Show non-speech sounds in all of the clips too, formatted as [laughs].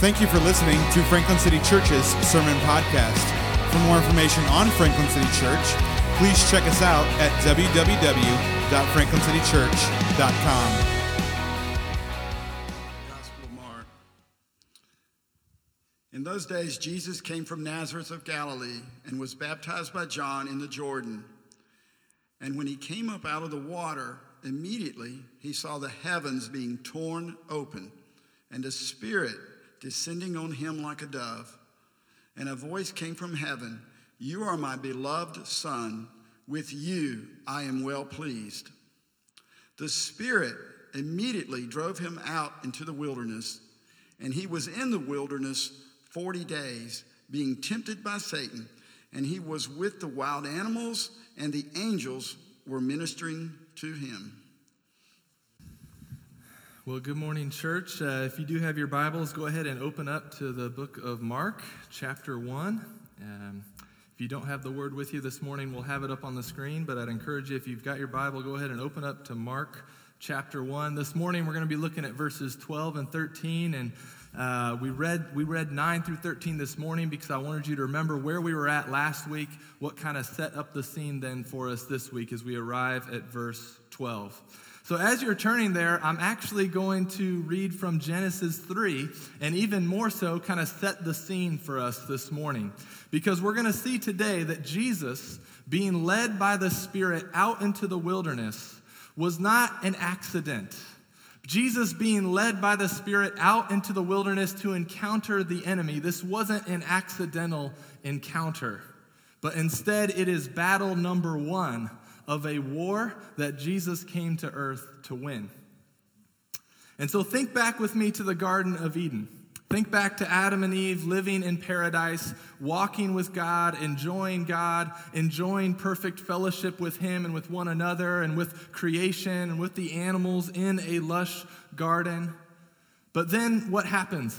Thank you for listening to Franklin City Church's Sermon Podcast. For more information on Franklin City Church, please check us out at www.franklincitychurch.com. Gospel of Mark. In those days, Jesus came from Nazareth of Galilee and was baptized by John in the Jordan. And when he came up out of the water, immediately he saw the heavens being torn open and a spirit descending on him like a dove. And a voice came from heaven You are my beloved Son. With you I am well pleased. The Spirit immediately drove him out into the wilderness, and he was in the wilderness 40 days, being tempted by Satan. And he was with the wild animals, and the angels were ministering to him. Well, good morning, church. Uh, if you do have your Bibles, go ahead and open up to the book of Mark, chapter 1. Um, if you don't have the word with you this morning, we'll have it up on the screen, but I'd encourage you, if you've got your Bible, go ahead and open up to Mark, chapter 1. This morning, we're going to be looking at verses 12 and 13, and uh, we, read, we read 9 through 13 this morning because I wanted you to remember where we were at last week, what kind of set up the scene then for us this week as we arrive at verse 12. So, as you're turning there, I'm actually going to read from Genesis 3 and even more so, kind of set the scene for us this morning. Because we're going to see today that Jesus, being led by the Spirit out into the wilderness, was not an accident. Jesus being led by the Spirit out into the wilderness to encounter the enemy, this wasn't an accidental encounter, but instead it is battle number one of a war that Jesus came to earth to win. And so think back with me to the Garden of Eden. Think back to Adam and Eve living in paradise, walking with God, enjoying God, enjoying perfect fellowship with Him and with one another and with creation and with the animals in a lush garden. But then what happens?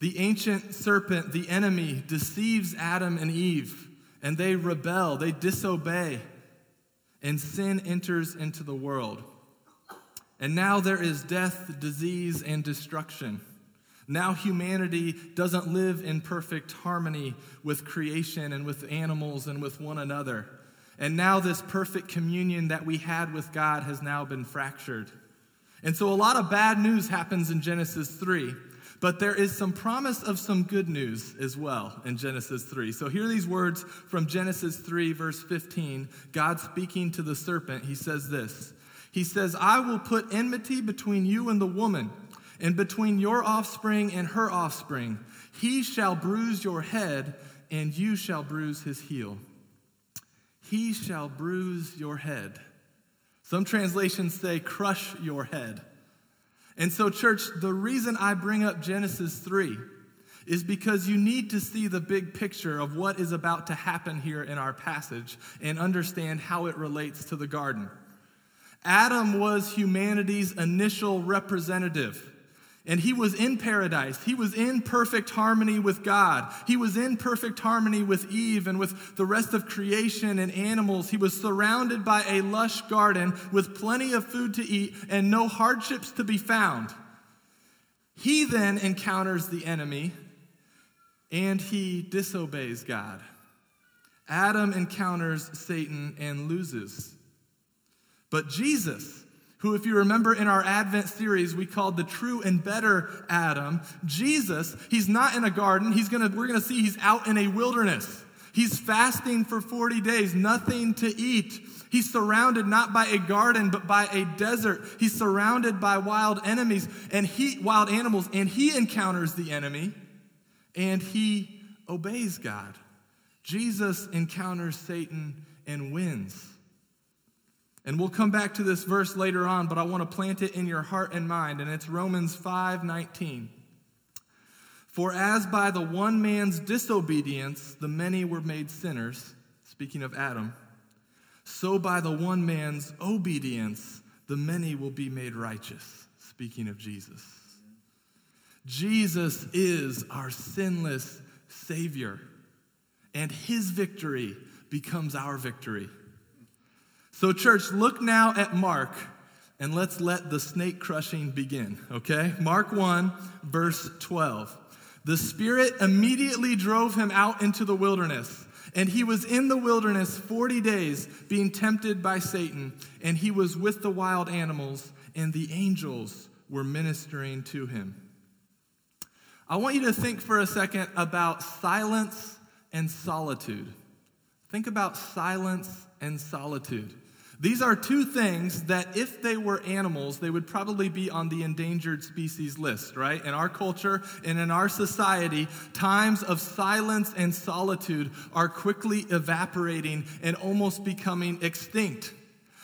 The ancient serpent, the enemy, deceives Adam and Eve, and they rebel, they disobey and sin enters into the world. And now there is death, disease, and destruction. Now humanity doesn't live in perfect harmony with creation and with animals and with one another. And now this perfect communion that we had with God has now been fractured. And so a lot of bad news happens in Genesis 3. But there is some promise of some good news as well in Genesis 3. So hear these words from Genesis 3, verse 15. God speaking to the serpent, he says this He says, I will put enmity between you and the woman, and between your offspring and her offspring. He shall bruise your head, and you shall bruise his heel. He shall bruise your head. Some translations say, crush your head. And so, church, the reason I bring up Genesis 3 is because you need to see the big picture of what is about to happen here in our passage and understand how it relates to the garden. Adam was humanity's initial representative. And he was in paradise. He was in perfect harmony with God. He was in perfect harmony with Eve and with the rest of creation and animals. He was surrounded by a lush garden with plenty of food to eat and no hardships to be found. He then encounters the enemy and he disobeys God. Adam encounters Satan and loses. But Jesus, who, if you remember in our Advent series, we called the true and better Adam, Jesus, he's not in a garden. He's gonna, we're going to see he's out in a wilderness. He's fasting for 40 days, nothing to eat. He's surrounded not by a garden, but by a desert. He's surrounded by wild enemies and he, wild animals, and he encounters the enemy and he obeys God. Jesus encounters Satan and wins. And we'll come back to this verse later on, but I want to plant it in your heart and mind, and it's Romans 5 19. For as by the one man's disobedience the many were made sinners, speaking of Adam, so by the one man's obedience the many will be made righteous, speaking of Jesus. Jesus is our sinless Savior, and his victory becomes our victory. So, church, look now at Mark and let's let the snake crushing begin, okay? Mark 1, verse 12. The Spirit immediately drove him out into the wilderness. And he was in the wilderness 40 days, being tempted by Satan. And he was with the wild animals, and the angels were ministering to him. I want you to think for a second about silence and solitude. Think about silence and solitude. These are two things that, if they were animals, they would probably be on the endangered species list, right? In our culture and in our society, times of silence and solitude are quickly evaporating and almost becoming extinct.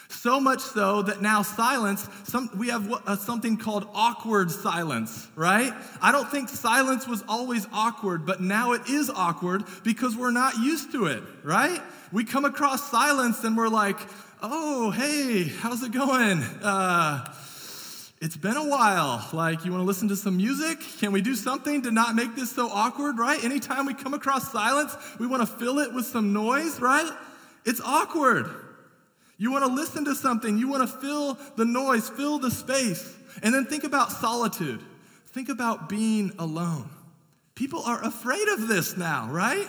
So much so that now silence, some, we have uh, something called awkward silence, right? I don't think silence was always awkward, but now it is awkward because we're not used to it, right? We come across silence and we're like, oh, hey, how's it going? Uh, it's been a while. Like, you want to listen to some music? Can we do something to not make this so awkward, right? Anytime we come across silence, we want to fill it with some noise, right? It's awkward. You want to listen to something, you want to fill the noise, fill the space. And then think about solitude. Think about being alone. People are afraid of this now, right?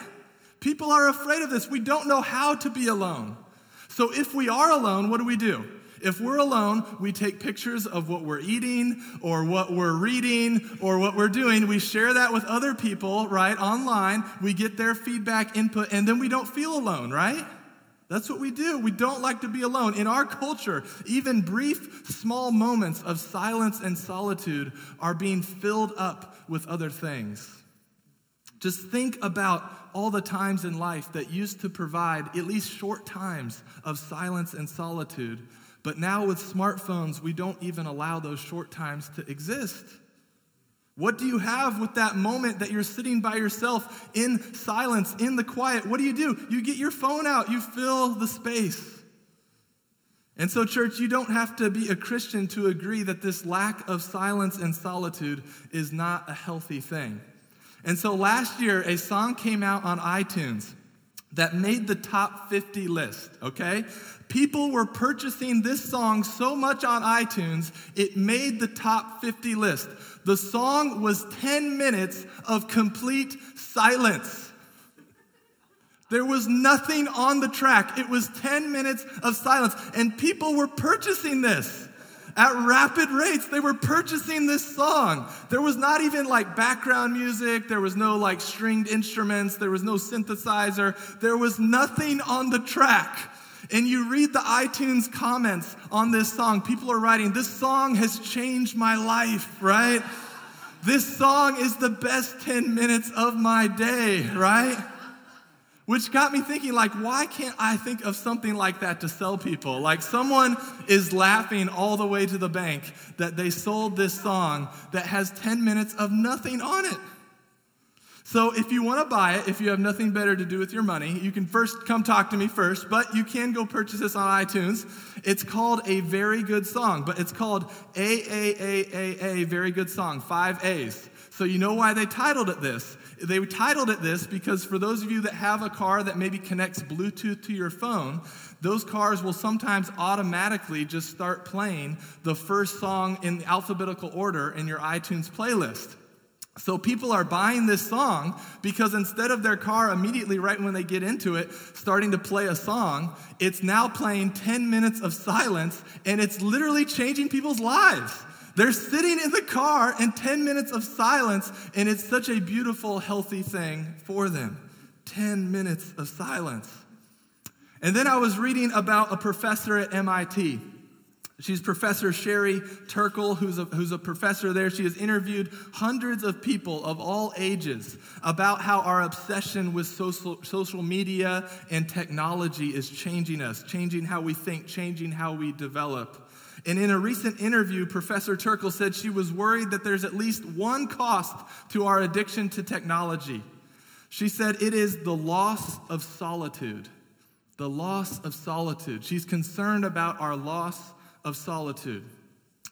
People are afraid of this. We don't know how to be alone. So if we are alone, what do we do? If we're alone, we take pictures of what we're eating or what we're reading or what we're doing. We share that with other people, right, online. We get their feedback, input, and then we don't feel alone, right? That's what we do. We don't like to be alone. In our culture, even brief, small moments of silence and solitude are being filled up with other things. Just think about all the times in life that used to provide at least short times of silence and solitude. But now with smartphones, we don't even allow those short times to exist. What do you have with that moment that you're sitting by yourself in silence, in the quiet? What do you do? You get your phone out, you fill the space. And so, church, you don't have to be a Christian to agree that this lack of silence and solitude is not a healthy thing. And so last year, a song came out on iTunes that made the top 50 list, okay? People were purchasing this song so much on iTunes, it made the top 50 list. The song was 10 minutes of complete silence. There was nothing on the track. It was 10 minutes of silence, and people were purchasing this at rapid rates. They were purchasing this song. There was not even like background music, there was no like stringed instruments, there was no synthesizer, there was nothing on the track. And you read the iTunes comments on this song, people are writing, This song has changed my life, right? This song is the best 10 minutes of my day, right? Which got me thinking, like, why can't I think of something like that to sell people? Like, someone is laughing all the way to the bank that they sold this song that has 10 minutes of nothing on it. So, if you want to buy it, if you have nothing better to do with your money, you can first come talk to me first, but you can go purchase this on iTunes. It's called A Very Good Song, but it's called A A A A A Very Good Song, five A's. So, you know why they titled it this? They titled it this because for those of you that have a car that maybe connects Bluetooth to your phone, those cars will sometimes automatically just start playing the first song in alphabetical order in your iTunes playlist. So people are buying this song because instead of their car immediately, right when they get into it, starting to play a song, it's now playing 10 minutes of silence and it's literally changing people's lives. They're sitting in the car in 10 minutes of silence, and it's such a beautiful, healthy thing for them. 10 minutes of silence. And then I was reading about a professor at MIT. She's Professor Sherry Turkle, who's a, who's a professor there. She has interviewed hundreds of people of all ages about how our obsession with social, social media and technology is changing us, changing how we think, changing how we develop. And in a recent interview, Professor Turkle said she was worried that there's at least one cost to our addiction to technology. She said it is the loss of solitude. The loss of solitude. She's concerned about our loss of solitude.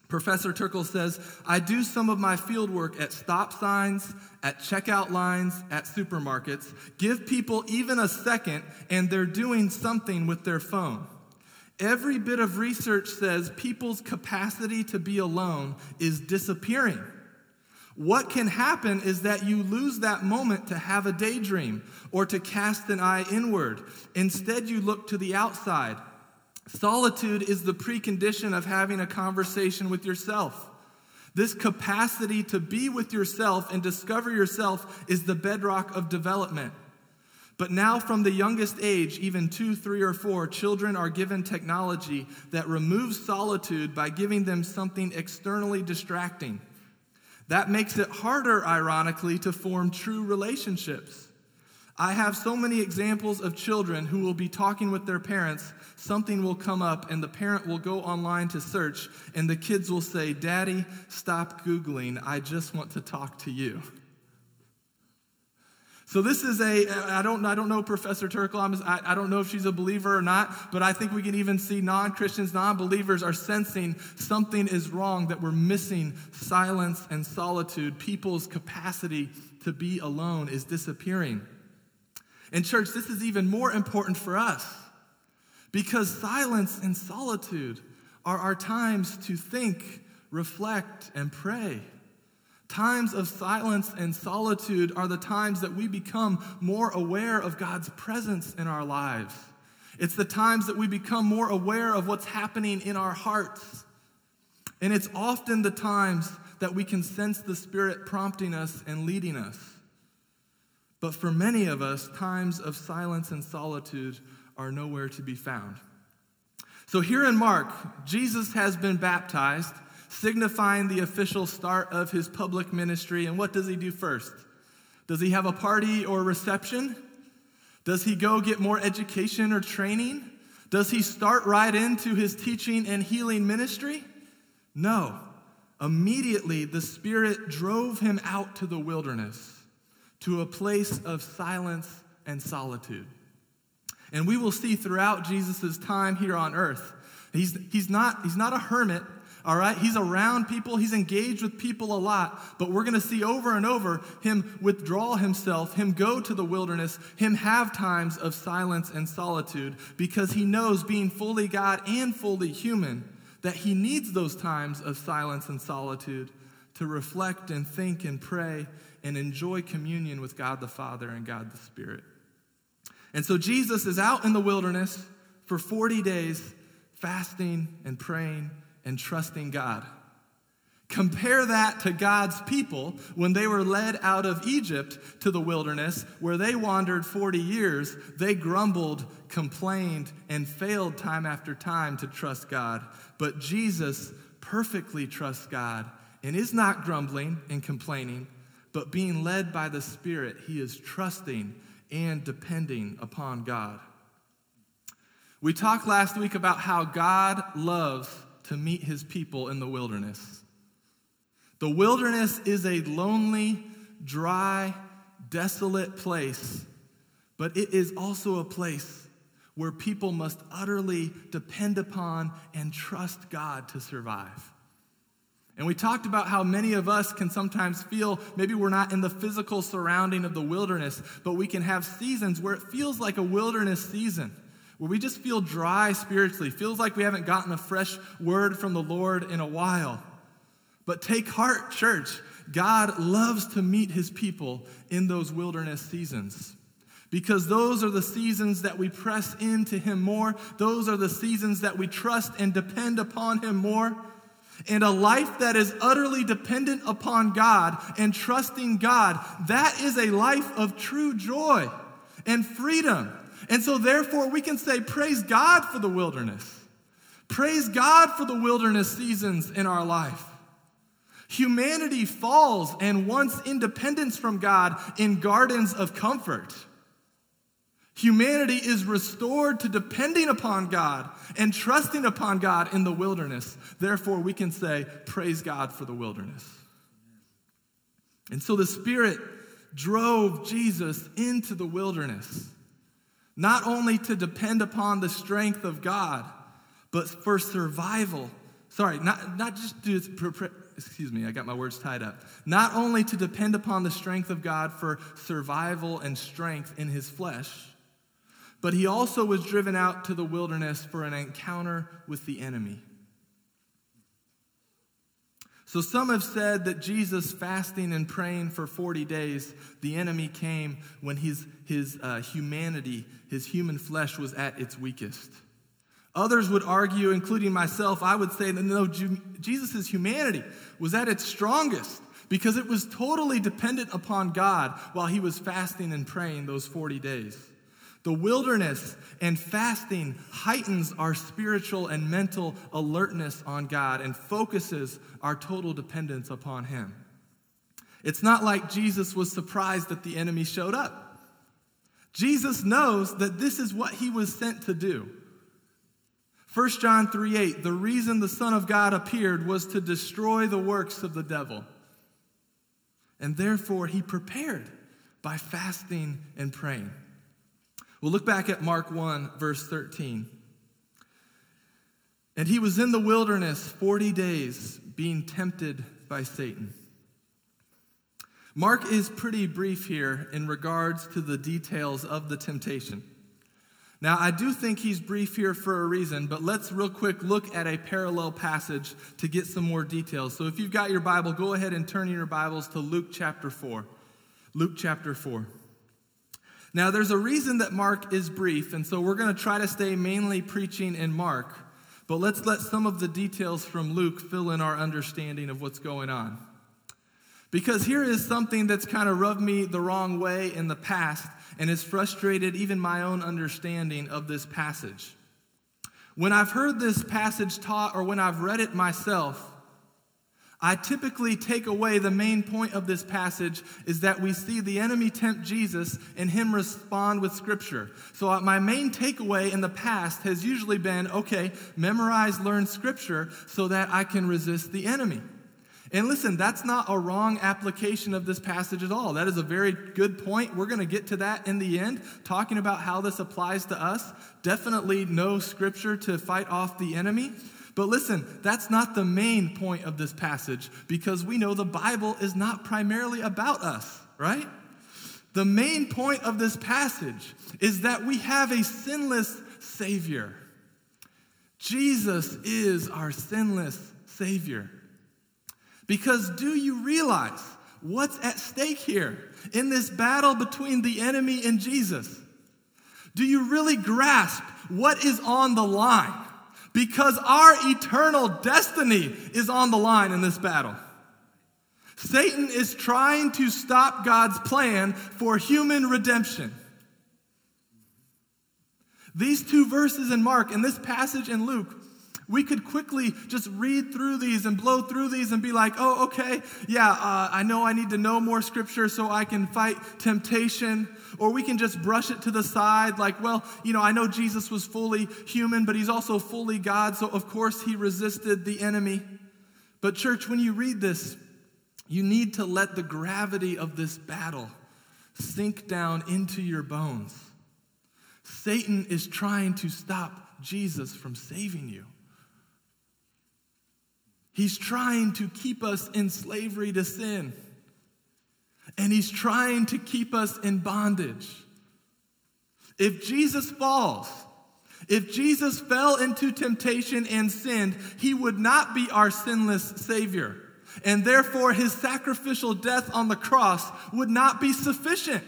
Professor Turkle says, I do some of my field work at stop signs, at checkout lines, at supermarkets. Give people even a second, and they're doing something with their phone. Every bit of research says people's capacity to be alone is disappearing. What can happen is that you lose that moment to have a daydream or to cast an eye inward. Instead, you look to the outside. Solitude is the precondition of having a conversation with yourself. This capacity to be with yourself and discover yourself is the bedrock of development. But now, from the youngest age, even two, three, or four, children are given technology that removes solitude by giving them something externally distracting. That makes it harder, ironically, to form true relationships. I have so many examples of children who will be talking with their parents, something will come up, and the parent will go online to search, and the kids will say, Daddy, stop Googling, I just want to talk to you. So this is a, I don't, I don't know Professor Turkle, I, I don't know if she's a believer or not, but I think we can even see non-Christians, non-believers are sensing something is wrong, that we're missing silence and solitude. People's capacity to be alone is disappearing. And church, this is even more important for us because silence and solitude are our times to think, reflect, and pray. Times of silence and solitude are the times that we become more aware of God's presence in our lives. It's the times that we become more aware of what's happening in our hearts. And it's often the times that we can sense the Spirit prompting us and leading us. But for many of us, times of silence and solitude are nowhere to be found. So here in Mark, Jesus has been baptized signifying the official start of his public ministry. And what does he do first? Does he have a party or reception? Does he go get more education or training? Does he start right into his teaching and healing ministry? No. Immediately, the Spirit drove him out to the wilderness, to a place of silence and solitude. And we will see throughout Jesus' time here on earth, he's, he's, not, he's not a hermit, all right? He's around people, he's engaged with people a lot, but we're going to see over and over him withdraw himself, him go to the wilderness, him have times of silence and solitude because he knows being fully God and fully human that he needs those times of silence and solitude to reflect and think and pray and enjoy communion with God the Father and God the Spirit. And so Jesus is out in the wilderness for 40 days, fasting and praying and trusting God. Compare that to God's people when they were led out of Egypt to the wilderness, where they wandered 40 years. They grumbled, complained, and failed time after time to trust God. But Jesus perfectly trusts God and is not grumbling and complaining, but being led by the Spirit, he is trusting and depending upon God. We talked last week about how God loves to meet his people in the wilderness. The wilderness is a lonely, dry, desolate place, but it is also a place where people must utterly depend upon and trust God to survive. And we talked about how many of us can sometimes feel maybe we're not in the physical surrounding of the wilderness, but we can have seasons where it feels like a wilderness season where we just feel dry spiritually, feels like we haven't gotten a fresh word from the Lord in a while. But take heart, church. God loves to meet his people in those wilderness seasons. Because those are the seasons that we press into him more. Those are the seasons that we trust and depend upon him more. And a life that is utterly dependent upon God and trusting God, that is a life of true joy and freedom and so, therefore, we can say, Praise God for the wilderness. Praise God for the wilderness seasons in our life. Humanity falls and wants independence from God in gardens of comfort. Humanity is restored to depending upon God and trusting upon God in the wilderness. Therefore, we can say, Praise God for the wilderness. And so the Spirit drove Jesus into the wilderness not only to depend upon the strength of God, but for survival. Sorry, not, not just to, excuse me, I got my words tied up. Not only to depend upon the strength of God for survival and strength in his flesh, but he also was driven out to the wilderness for an encounter with the enemy. So some have said that Jesus fasting and praying for 40 days, the enemy came when his, his uh, humanity, his human flesh was at its weakest. Others would argue, including myself, I would say that no, Jesus' humanity was at its strongest because it was totally dependent upon God while he was fasting and praying those 40 days. The wilderness and fasting heightens our spiritual and mental alertness on God and focuses our total dependence upon Him. It's not like Jesus was surprised that the enemy showed up. Jesus knows that this is what he was sent to do. 1 John 3 8, the reason the Son of God appeared was to destroy the works of the devil. And therefore, he prepared by fasting and praying. We'll look back at Mark 1, verse 13. And he was in the wilderness 40 days, being tempted by Satan. Mark is pretty brief here in regards to the details of the temptation. Now, I do think he's brief here for a reason, but let's real quick look at a parallel passage to get some more details. So, if you've got your Bible, go ahead and turn in your Bibles to Luke chapter 4. Luke chapter 4. Now, there's a reason that Mark is brief, and so we're going to try to stay mainly preaching in Mark, but let's let some of the details from Luke fill in our understanding of what's going on. Because here is something that's kind of rubbed me the wrong way in the past and has frustrated even my own understanding of this passage. When I've heard this passage taught or when I've read it myself, I typically take away the main point of this passage is that we see the enemy tempt Jesus and him respond with scripture. So, uh, my main takeaway in the past has usually been okay, memorize, learn scripture so that I can resist the enemy. And listen, that's not a wrong application of this passage at all. That is a very good point. We're going to get to that in the end, talking about how this applies to us. Definitely no scripture to fight off the enemy. But listen, that's not the main point of this passage because we know the Bible is not primarily about us, right? The main point of this passage is that we have a sinless Savior. Jesus is our sinless Savior. Because do you realize what's at stake here in this battle between the enemy and Jesus? Do you really grasp what is on the line? Because our eternal destiny is on the line in this battle. Satan is trying to stop God's plan for human redemption. These two verses in Mark and this passage in Luke, we could quickly just read through these and blow through these and be like, oh, okay, yeah, uh, I know I need to know more scripture so I can fight temptation. Or we can just brush it to the side, like, well, you know, I know Jesus was fully human, but he's also fully God, so of course he resisted the enemy. But, church, when you read this, you need to let the gravity of this battle sink down into your bones. Satan is trying to stop Jesus from saving you. He's trying to keep us in slavery to sin and he's trying to keep us in bondage. If Jesus falls, if Jesus fell into temptation and sinned, he would not be our sinless Savior. And therefore, his sacrificial death on the cross would not be sufficient.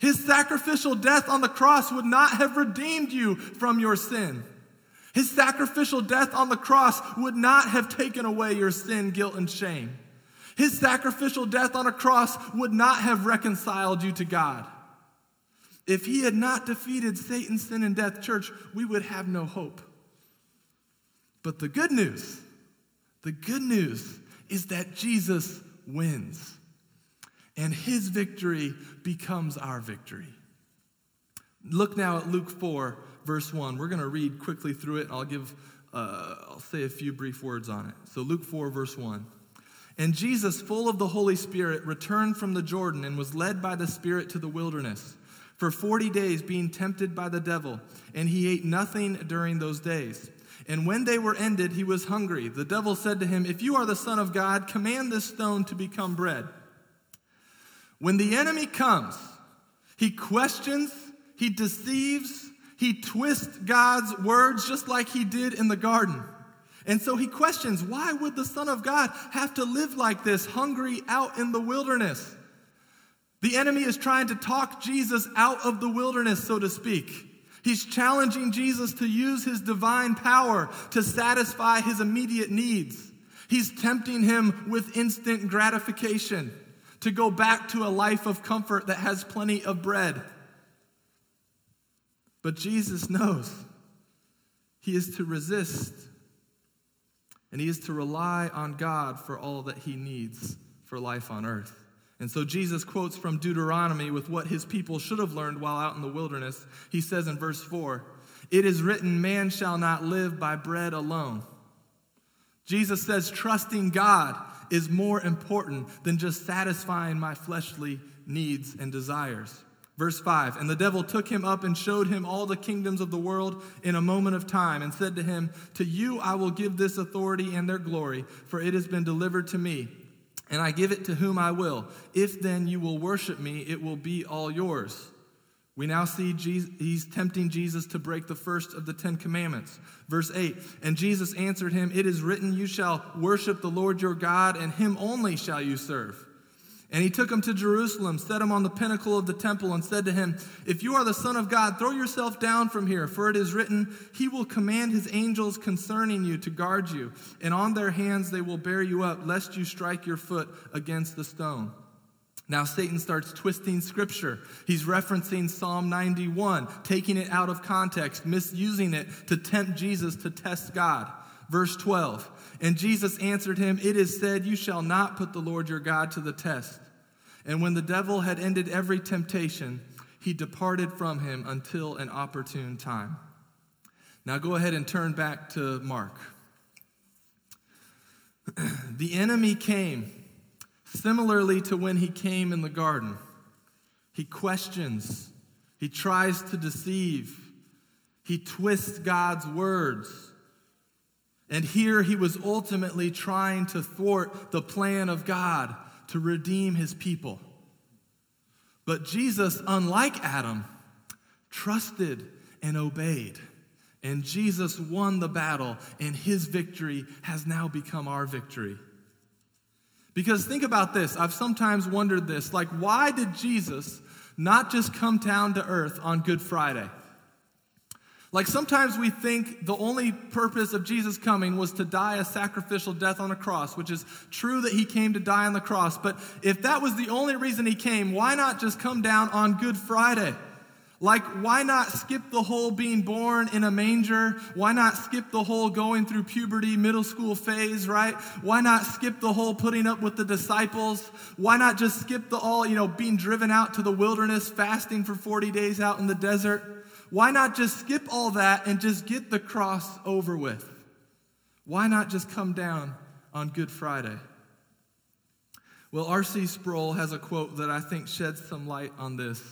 His sacrificial death on the cross would not have redeemed you from your sin. His sacrificial death on the cross would not have taken away your sin, guilt, and shame. His sacrificial death on a cross would not have reconciled you to God. If he had not defeated Satan, sin, and death, church, we would have no hope. But the good news, the good news is that Jesus wins. And his victory becomes our victory. Look now at Luke 4, verse 1. We're going to read quickly through it. and I'll give, uh, I'll say a few brief words on it. So, Luke 4, verse 1. And Jesus, full of the Holy Spirit, returned from the Jordan and was led by the Spirit to the wilderness for 40 days, being tempted by the devil. And he ate nothing during those days. And when they were ended, he was hungry. The devil said to him, If you are the Son of God, command this stone to become bread. When the enemy comes, he questions, he deceives, he twists God's words just like he did in the garden. And so he questions why would the Son of God have to live like this, hungry out in the wilderness? The enemy is trying to talk Jesus out of the wilderness, so to speak. He's challenging Jesus to use his divine power to satisfy his immediate needs. He's tempting him with instant gratification to go back to a life of comfort that has plenty of bread. But Jesus knows he is to resist and he is to rely on God for all that he needs for life on earth. And so Jesus quotes from Deuteronomy with what his people should have learned while out in the wilderness. He says in verse 4 It is written, Man shall not live by bread alone. Jesus says, trusting God is more important than just satisfying my fleshly needs and desires. Verse 5 And the devil took him up and showed him all the kingdoms of the world in a moment of time, and said to him, To you I will give this authority and their glory, for it has been delivered to me, and I give it to whom I will. If then you will worship me, it will be all yours. We now see Jesus, he's tempting Jesus to break the first of the Ten Commandments. Verse 8 And Jesus answered him, It is written, You shall worship the Lord your God, and him only shall you serve. And he took him to Jerusalem, set him on the pinnacle of the temple, and said to him, If you are the Son of God, throw yourself down from here, for it is written, He will command His angels concerning you to guard you, and on their hands they will bear you up, lest you strike your foot against the stone. Now, Satan starts twisting scripture. He's referencing Psalm 91, taking it out of context, misusing it to tempt Jesus to test God. Verse 12 And Jesus answered him, It is said, You shall not put the Lord your God to the test. And when the devil had ended every temptation, he departed from him until an opportune time. Now go ahead and turn back to Mark. [clears throat] the enemy came similarly to when he came in the garden. He questions, he tries to deceive, he twists God's words. And here he was ultimately trying to thwart the plan of God to redeem his people. But Jesus, unlike Adam, trusted and obeyed. And Jesus won the battle, and his victory has now become our victory. Because think about this. I've sometimes wondered this like, why did Jesus not just come down to earth on Good Friday? Like sometimes we think the only purpose of Jesus coming was to die a sacrificial death on a cross, which is true that he came to die on the cross. But if that was the only reason he came, why not just come down on Good Friday? Like, why not skip the whole being born in a manger? Why not skip the whole going through puberty, middle school phase, right? Why not skip the whole putting up with the disciples? Why not just skip the all, you know, being driven out to the wilderness, fasting for 40 days out in the desert? Why not just skip all that and just get the cross over with? Why not just come down on Good Friday? Well, R.C. Sproul has a quote that I think sheds some light on this.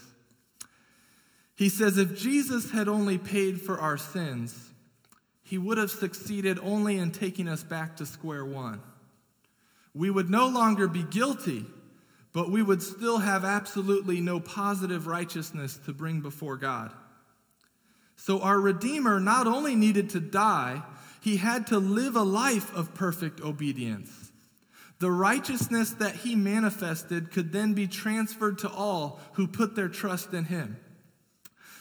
He says, If Jesus had only paid for our sins, he would have succeeded only in taking us back to square one. We would no longer be guilty, but we would still have absolutely no positive righteousness to bring before God. So our Redeemer not only needed to die, he had to live a life of perfect obedience. The righteousness that he manifested could then be transferred to all who put their trust in him.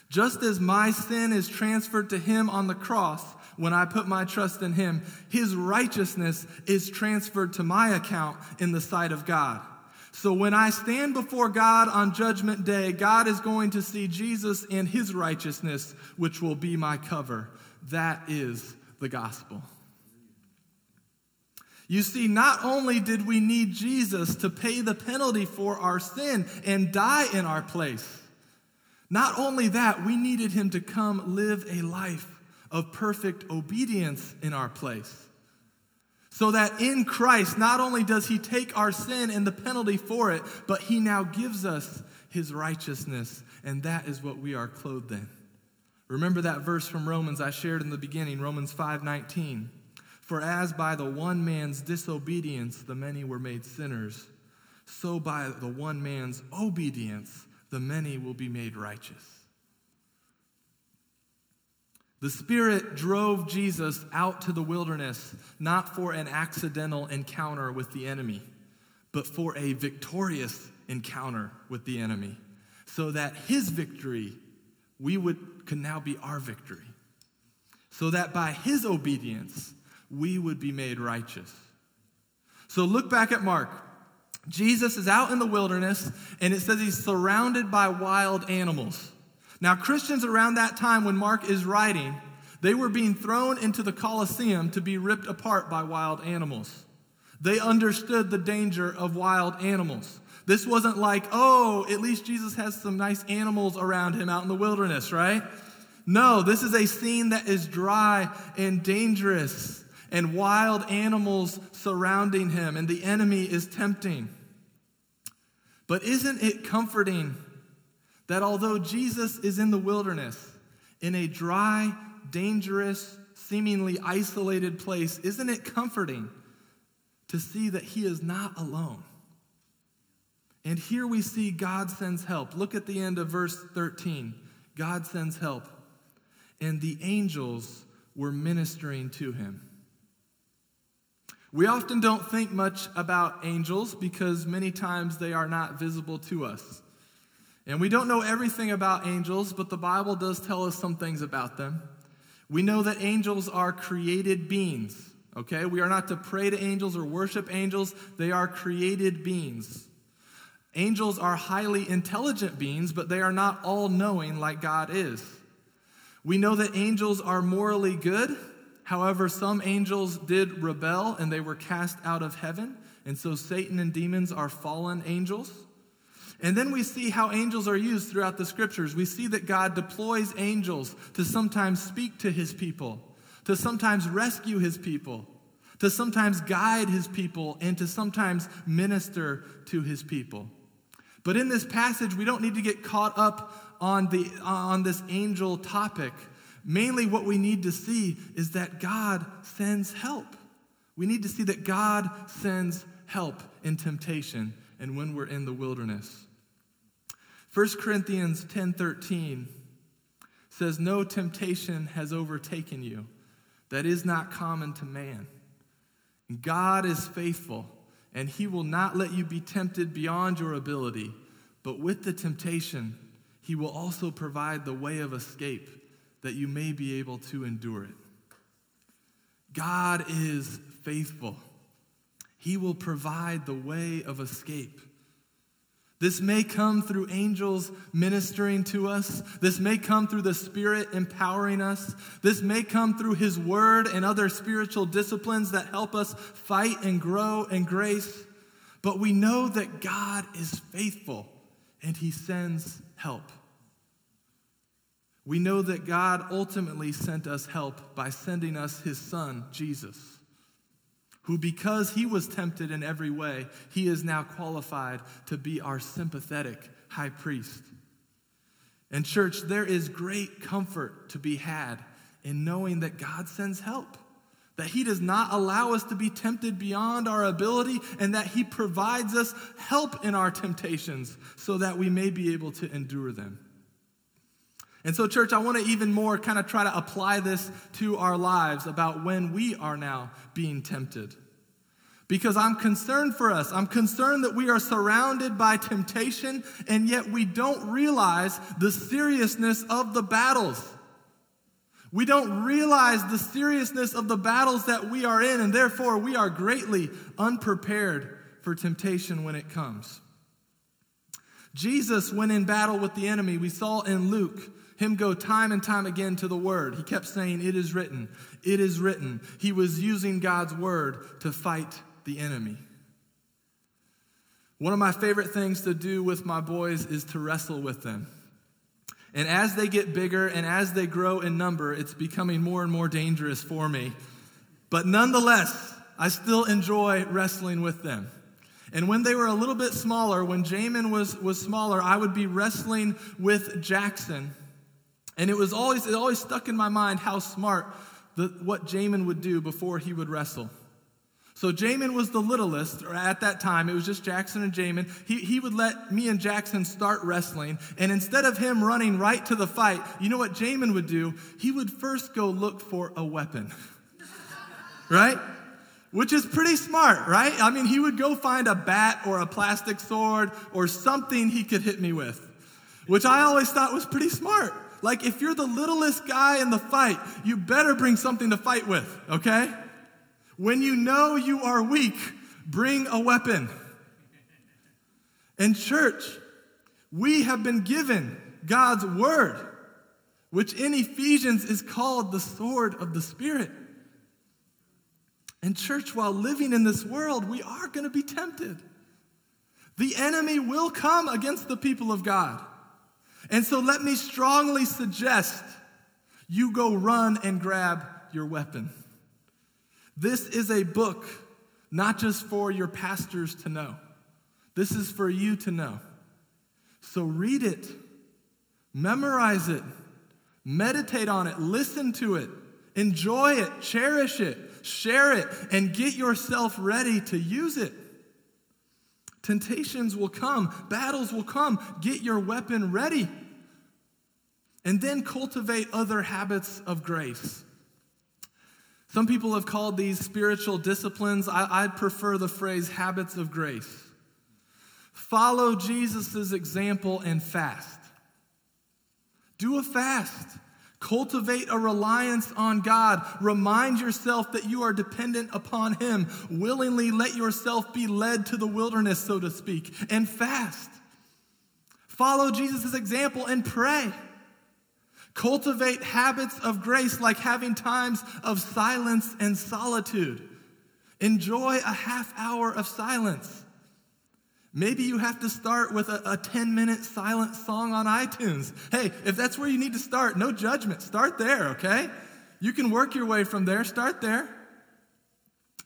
Just as my sin is transferred to him on the cross when I put my trust in him, his righteousness is transferred to my account in the sight of God. So when I stand before God on Judgment Day, God is going to see Jesus in his righteousness, which will be my cover. That is the gospel. You see, not only did we need Jesus to pay the penalty for our sin and die in our place, not only that, we needed him to come live a life of perfect obedience in our place. So that in Christ, not only does he take our sin and the penalty for it, but he now gives us his righteousness, and that is what we are clothed in. Remember that verse from Romans I shared in the beginning, Romans 5:19. For as by the one man's disobedience the many were made sinners, so by the one man's obedience the many will be made righteous. The Spirit drove Jesus out to the wilderness not for an accidental encounter with the enemy, but for a victorious encounter with the enemy, so that his victory we would could now be our victory. So that by his obedience we would be made righteous. So look back at Mark. Jesus is out in the wilderness, and it says he's surrounded by wild animals. Now, Christians around that time when Mark is writing, they were being thrown into the Colosseum to be ripped apart by wild animals. They understood the danger of wild animals. This wasn't like, oh, at least Jesus has some nice animals around him out in the wilderness, right? No, this is a scene that is dry and dangerous and wild animals surrounding him, and the enemy is tempting. But isn't it comforting that although Jesus is in the wilderness, in a dry, dangerous, seemingly isolated place, isn't it comforting to see that he is not alone? And here we see God sends help. Look at the end of verse 13. God sends help. And the angels were ministering to him. We often don't think much about angels because many times they are not visible to us. And we don't know everything about angels, but the Bible does tell us some things about them. We know that angels are created beings, okay? We are not to pray to angels or worship angels, they are created beings. Angels are highly intelligent beings, but they are not all knowing like God is. We know that angels are morally good However, some angels did rebel and they were cast out of heaven. And so Satan and demons are fallen angels. And then we see how angels are used throughout the scriptures. We see that God deploys angels to sometimes speak to his people, to sometimes rescue his people, to sometimes guide his people, and to sometimes minister to his people. But in this passage, we don't need to get caught up on, the, on this angel topic Mainly, what we need to see is that God sends help. We need to see that God sends help in temptation and when we're in the wilderness. 1 Corinthians 10:13 says no temptation has overtaken you that is not common to man. God is faithful and he will not let you be tempted beyond your ability, but with the temptation he will also provide the way of escape that you may be able to endure it. God is faithful. He will provide the way of escape. This may come through angels ministering to us. This may come through the Spirit empowering us. This may come through His Word and other spiritual disciplines that help us fight and grow in grace. But we know that God is faithful and He sends help. We know that God ultimately sent us help by sending us his son, Jesus, who, because he was tempted in every way, he is now qualified to be our sympathetic high priest. And, church, there is great comfort to be had in knowing that God sends help, that he does not allow us to be tempted beyond our ability, and that he provides us help in our temptations so that we may be able to endure them. And so, church, I want to even more kind of try to apply this to our lives about when we are now being tempted. Because I'm concerned for us. I'm concerned that we are surrounded by temptation, and yet we don't realize the seriousness of the battles. We don't realize the seriousness of the battles that we are in, and therefore we are greatly unprepared for temptation when it comes. Jesus went in battle with the enemy. We saw in Luke him go time and time again to the word. He kept saying, It is written, it is written. He was using God's word to fight the enemy. One of my favorite things to do with my boys is to wrestle with them. And as they get bigger and as they grow in number, it's becoming more and more dangerous for me. But nonetheless, I still enjoy wrestling with them. And when they were a little bit smaller, when Jamin was, was smaller, I would be wrestling with Jackson. And it was always, it always stuck in my mind how smart the, what Jamin would do before he would wrestle. So Jamin was the littlest, or at that time, it was just Jackson and Jamin. He, he would let me and Jackson start wrestling, and instead of him running right to the fight, you know what Jamin would do? He would first go look for a weapon. [laughs] right? Which is pretty smart, right? I mean, he would go find a bat or a plastic sword or something he could hit me with, which I always thought was pretty smart. Like, if you're the littlest guy in the fight, you better bring something to fight with, okay? When you know you are weak, bring a weapon. In church, we have been given God's word, which in Ephesians is called the sword of the Spirit. And, church, while living in this world, we are going to be tempted. The enemy will come against the people of God. And so, let me strongly suggest you go run and grab your weapon. This is a book not just for your pastors to know, this is for you to know. So read it, memorize it, meditate on it, listen to it, enjoy it, cherish it, share it, and get yourself ready to use it. Temptations will come, battles will come. Get your weapon ready. And then cultivate other habits of grace. Some people have called these spiritual disciplines. I, prefer the phrase habits of grace. Follow Jesus' example and fast. Do a fast. Cultivate a reliance on God. Remind yourself that you are dependent upon Him. Willingly let yourself be led to the wilderness, so to speak, and fast. Follow Jesus' example and pray. Cultivate habits of grace like having times of silence and solitude. Enjoy a half hour of silence. Maybe you have to start with a, a 10 minute silent song on iTunes. Hey, if that's where you need to start, no judgment. Start there, okay? You can work your way from there. Start there.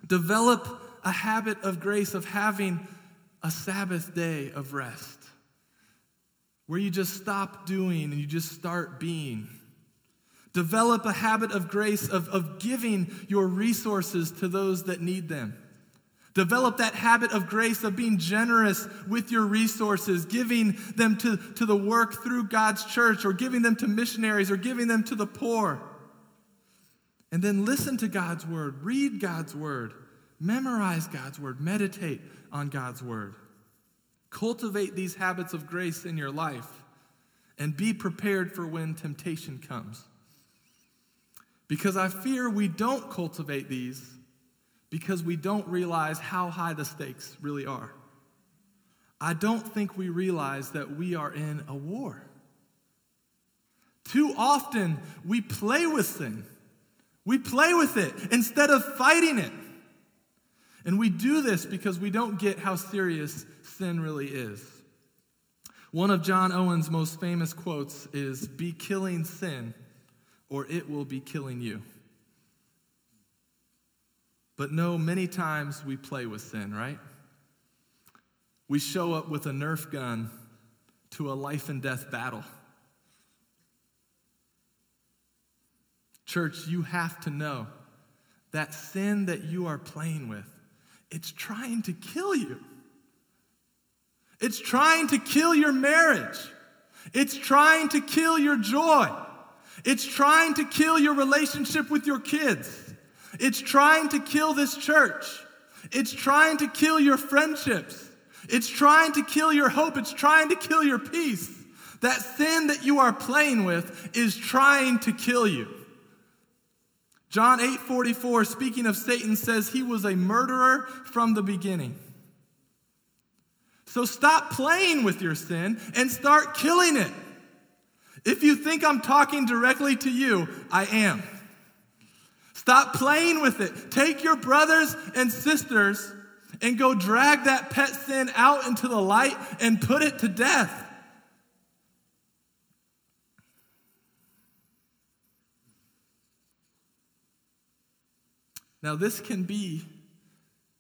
Develop a habit of grace of having a Sabbath day of rest where you just stop doing and you just start being. Develop a habit of grace of, of giving your resources to those that need them. Develop that habit of grace of being generous with your resources, giving them to, to the work through God's church, or giving them to missionaries, or giving them to the poor. And then listen to God's word, read God's word, memorize God's word, meditate on God's word. Cultivate these habits of grace in your life and be prepared for when temptation comes. Because I fear we don't cultivate these because we don't realize how high the stakes really are. I don't think we realize that we are in a war. Too often we play with sin. We play with it instead of fighting it. And we do this because we don't get how serious sin really is. One of John Owen's most famous quotes is Be killing sin, or it will be killing you. But no, many times we play with sin, right? We show up with a Nerf gun to a life and death battle. Church, you have to know that sin that you are playing with, it's trying to kill you. It's trying to kill your marriage. It's trying to kill your joy. It's trying to kill your relationship with your kids. It's trying to kill this church. It's trying to kill your friendships. It's trying to kill your hope. It's trying to kill your peace. That sin that you are playing with is trying to kill you. John 8 44, speaking of Satan, says he was a murderer from the beginning. So stop playing with your sin and start killing it. If you think I'm talking directly to you, I am. Stop playing with it. Take your brothers and sisters and go drag that pet sin out into the light and put it to death. Now this can be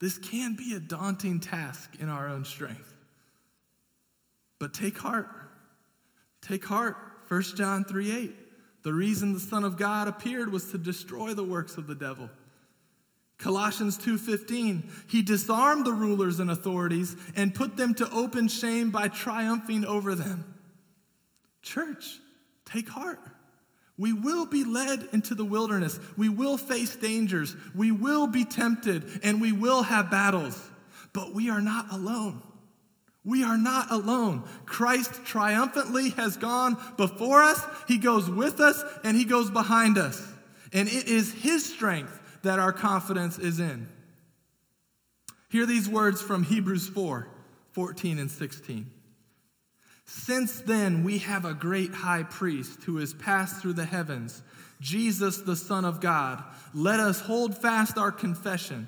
this can be a daunting task in our own strength. But take heart. Take heart. 1 John 3 8. The reason the Son of God appeared was to destroy the works of the devil. Colossians 2:15 He disarmed the rulers and authorities and put them to open shame by triumphing over them. Church, take heart. We will be led into the wilderness. We will face dangers. We will be tempted and we will have battles. But we are not alone. We are not alone. Christ triumphantly has gone before us, He goes with us, and He goes behind us. And it is His strength that our confidence is in. Hear these words from Hebrews 4 14 and 16. Since then, we have a great high priest who has passed through the heavens, Jesus, the Son of God. Let us hold fast our confession.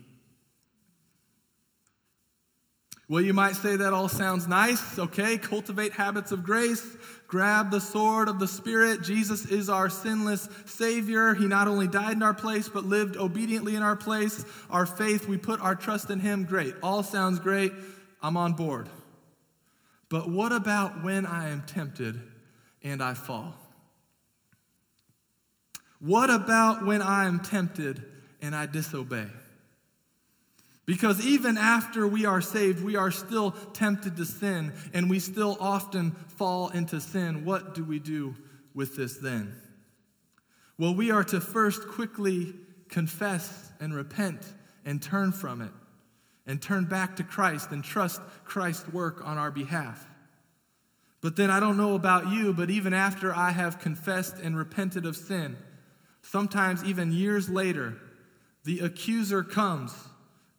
Well, you might say that all sounds nice. Okay, cultivate habits of grace, grab the sword of the Spirit. Jesus is our sinless Savior. He not only died in our place, but lived obediently in our place. Our faith, we put our trust in Him. Great. All sounds great. I'm on board. But what about when I am tempted and I fall? What about when I am tempted and I disobey? Because even after we are saved, we are still tempted to sin and we still often fall into sin. What do we do with this then? Well, we are to first quickly confess and repent and turn from it and turn back to Christ and trust Christ's work on our behalf. But then I don't know about you, but even after I have confessed and repented of sin, sometimes even years later, the accuser comes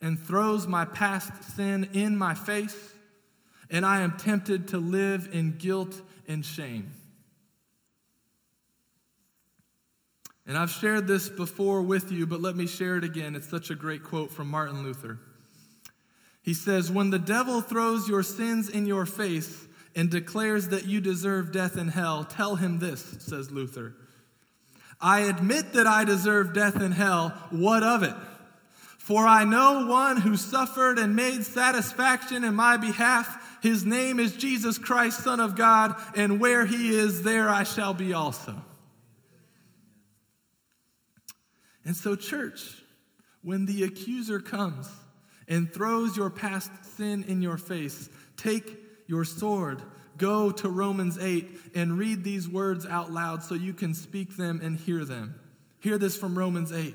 and throws my past sin in my face, and I am tempted to live in guilt and shame. And I've shared this before with you, but let me share it again. It's such a great quote from Martin Luther. He says, When the devil throws your sins in your face and declares that you deserve death in hell, tell him this, says Luther. I admit that I deserve death in hell. What of it? For I know one who suffered and made satisfaction in my behalf. His name is Jesus Christ, Son of God, and where he is, there I shall be also. And so, church, when the accuser comes and throws your past sin in your face, take your sword, go to Romans 8, and read these words out loud so you can speak them and hear them. Hear this from Romans 8.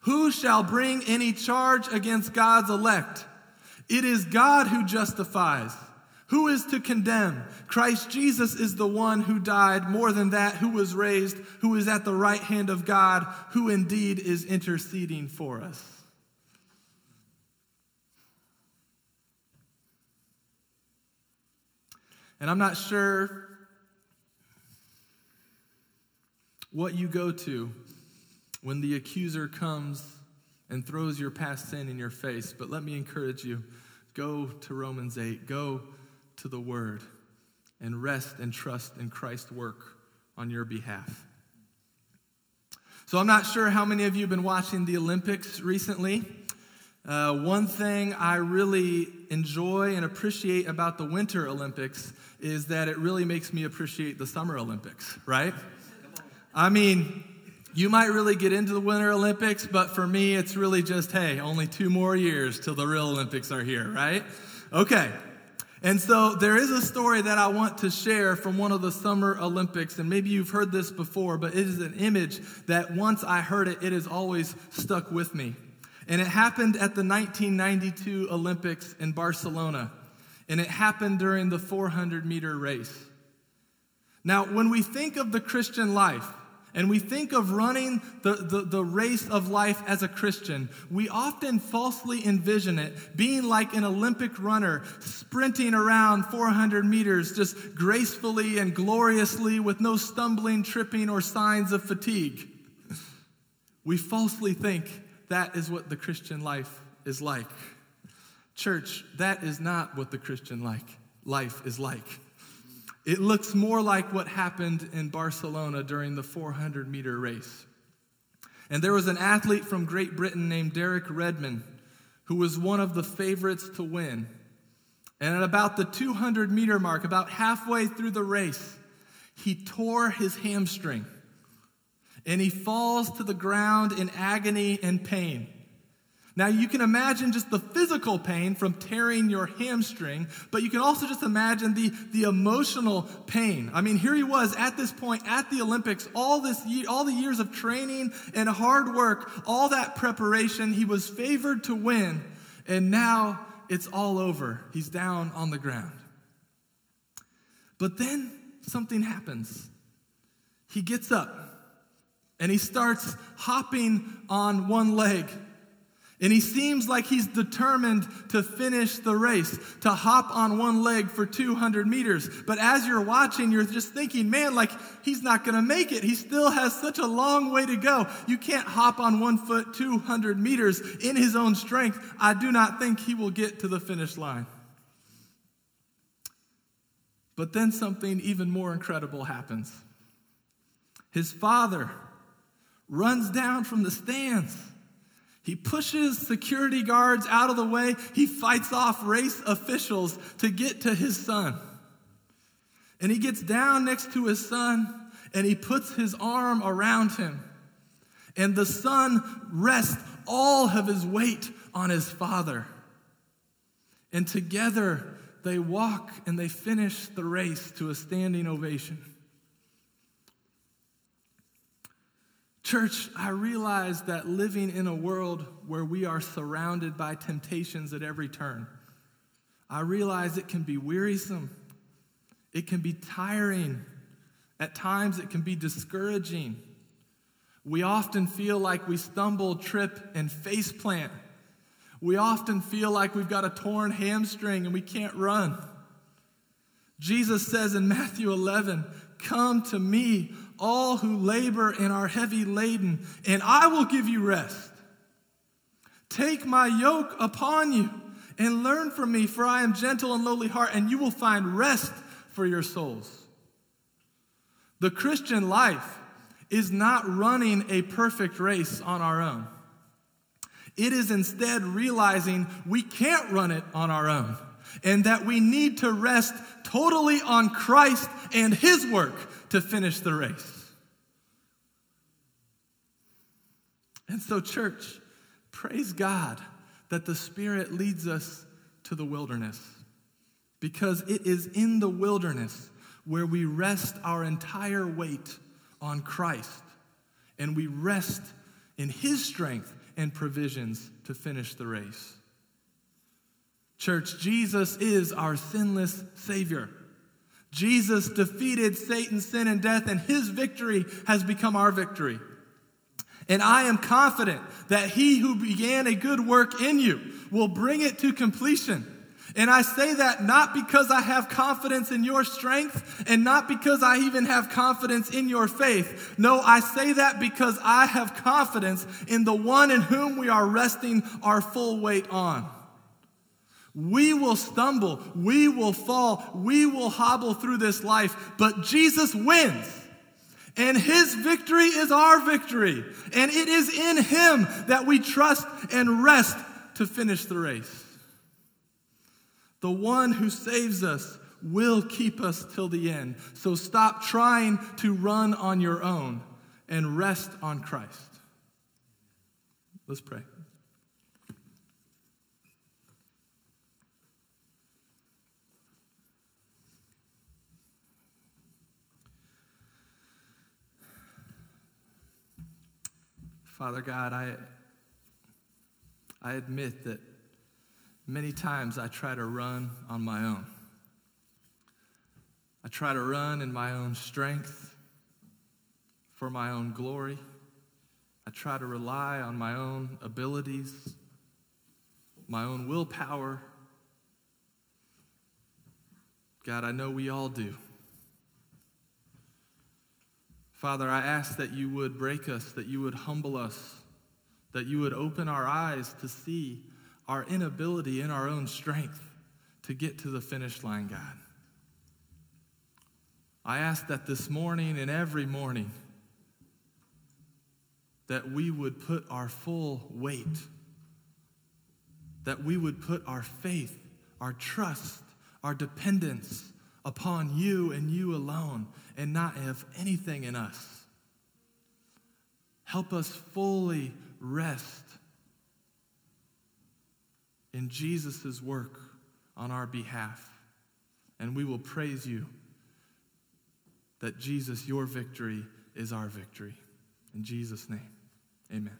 Who shall bring any charge against God's elect? It is God who justifies. Who is to condemn? Christ Jesus is the one who died, more than that, who was raised, who is at the right hand of God, who indeed is interceding for us. And I'm not sure what you go to when the accuser comes and throws your past sin in your face. But let me encourage you go to Romans 8, go to the Word, and rest and trust in Christ's work on your behalf. So, I'm not sure how many of you have been watching the Olympics recently. Uh, one thing I really enjoy and appreciate about the Winter Olympics is that it really makes me appreciate the Summer Olympics, right? I mean, you might really get into the Winter Olympics, but for me, it's really just, hey, only two more years till the real Olympics are here, right? Okay. And so there is a story that I want to share from one of the Summer Olympics, and maybe you've heard this before, but it is an image that once I heard it, it has always stuck with me. And it happened at the 1992 Olympics in Barcelona, and it happened during the 400 meter race. Now, when we think of the Christian life, and we think of running the, the, the, race of life as a Christian, we often falsely envision it being like an Olympic runner sprinting around 400 meters just gracefully and gloriously with no stumbling, tripping, or signs of fatigue. [laughs] We falsely think that is what the Christian life is like. Church, that is not what the Christian like, life is like. It looks more like what happened in Barcelona during the 400 meter race. And there was an athlete from Great Britain named Derek Redmond who was one of the favorites to win. And at about the 200 meter mark, about halfway through the race, he tore his hamstring and he falls to the ground in agony and pain. Now, you can imagine just the physical pain from tearing your hamstring, but you can also just imagine the, the emotional pain. I mean, here he was at this point at the Olympics, all, this all the years of training and hard work, all that preparation. He was favored to win, and now it's all over. He's down on the ground. But then something happens. He gets up and he starts hopping on one leg and he seems like he's determined to finish the race, to hop on one leg for 200 meters. But as you're watching, you're just thinking, man, like he's not going to make it. He still has such a long way to go. You can't hop on one foot 200 meters in his own strength. I do not think he will get to the finish line. But then something even more incredible happens. His father runs down from the stands he pushes security guards out of the way. He fights off race officials to get to his son. And he gets down next to his son and he puts his arm around him. And the son rests all of his weight on his father. And together they walk and they finish the race to a standing ovation. Church, I realize that living in a world where we are surrounded by temptations at every turn, I realize it can be wearisome, it can be tiring, at times it can be discouraging. We often feel like we stumble, trip, and face plant. We often feel like we've got a torn hamstring and we can't run. Jesus says in Matthew 11, Come to me, all who labor and are heavy laden, and I will give you rest. Take my yoke upon you and learn from me, for I am gentle and lowly heart, and you will find rest for your souls. The Christian life is not running a perfect race on our own. It is instead realizing we can't run it on our own and that we need to rest totally on Christ and His work to finish the race. And so, church, praise God that the Spirit leads us to the wilderness because it is in the wilderness where we rest our entire weight on Christ and we rest in His strength and provisions to finish the race. Church, Jesus is our sinless Savior. Jesus defeated Satan, sin, and death, and his victory has become our victory. And I am confident that he who began a good work in you will bring it to completion. And I say that not because I have confidence in your strength and not because I even have confidence in your faith. No, I say that because I have confidence in the one in whom we are resting our full weight on. We will stumble, we will fall, we will hobble through this life, but Jesus wins. And his victory is our victory. And it is in him that we trust and rest to finish the race. The one who saves us will keep us till the end. So stop trying to run on your own and rest on Christ. Let's pray. Father God, I, I admit that many times I try to run on my own. I try to run in my own strength. for my own glory. I try to rely on my own abilities, my own willpower. God, I know we all do. Father, I ask that you would break us, that you would humble us, that you would open our eyes to see our inability in our own strength to get to the finish line, God. I ask that this morning and every morning that we would put our full weight, that we would put our faith, our trust, our dependence upon you and you alone and not have anything in us. Help us fully rest in Jesus' work on our behalf. And we will praise you that Jesus, your victory, is our victory. In Jesus' name, amen.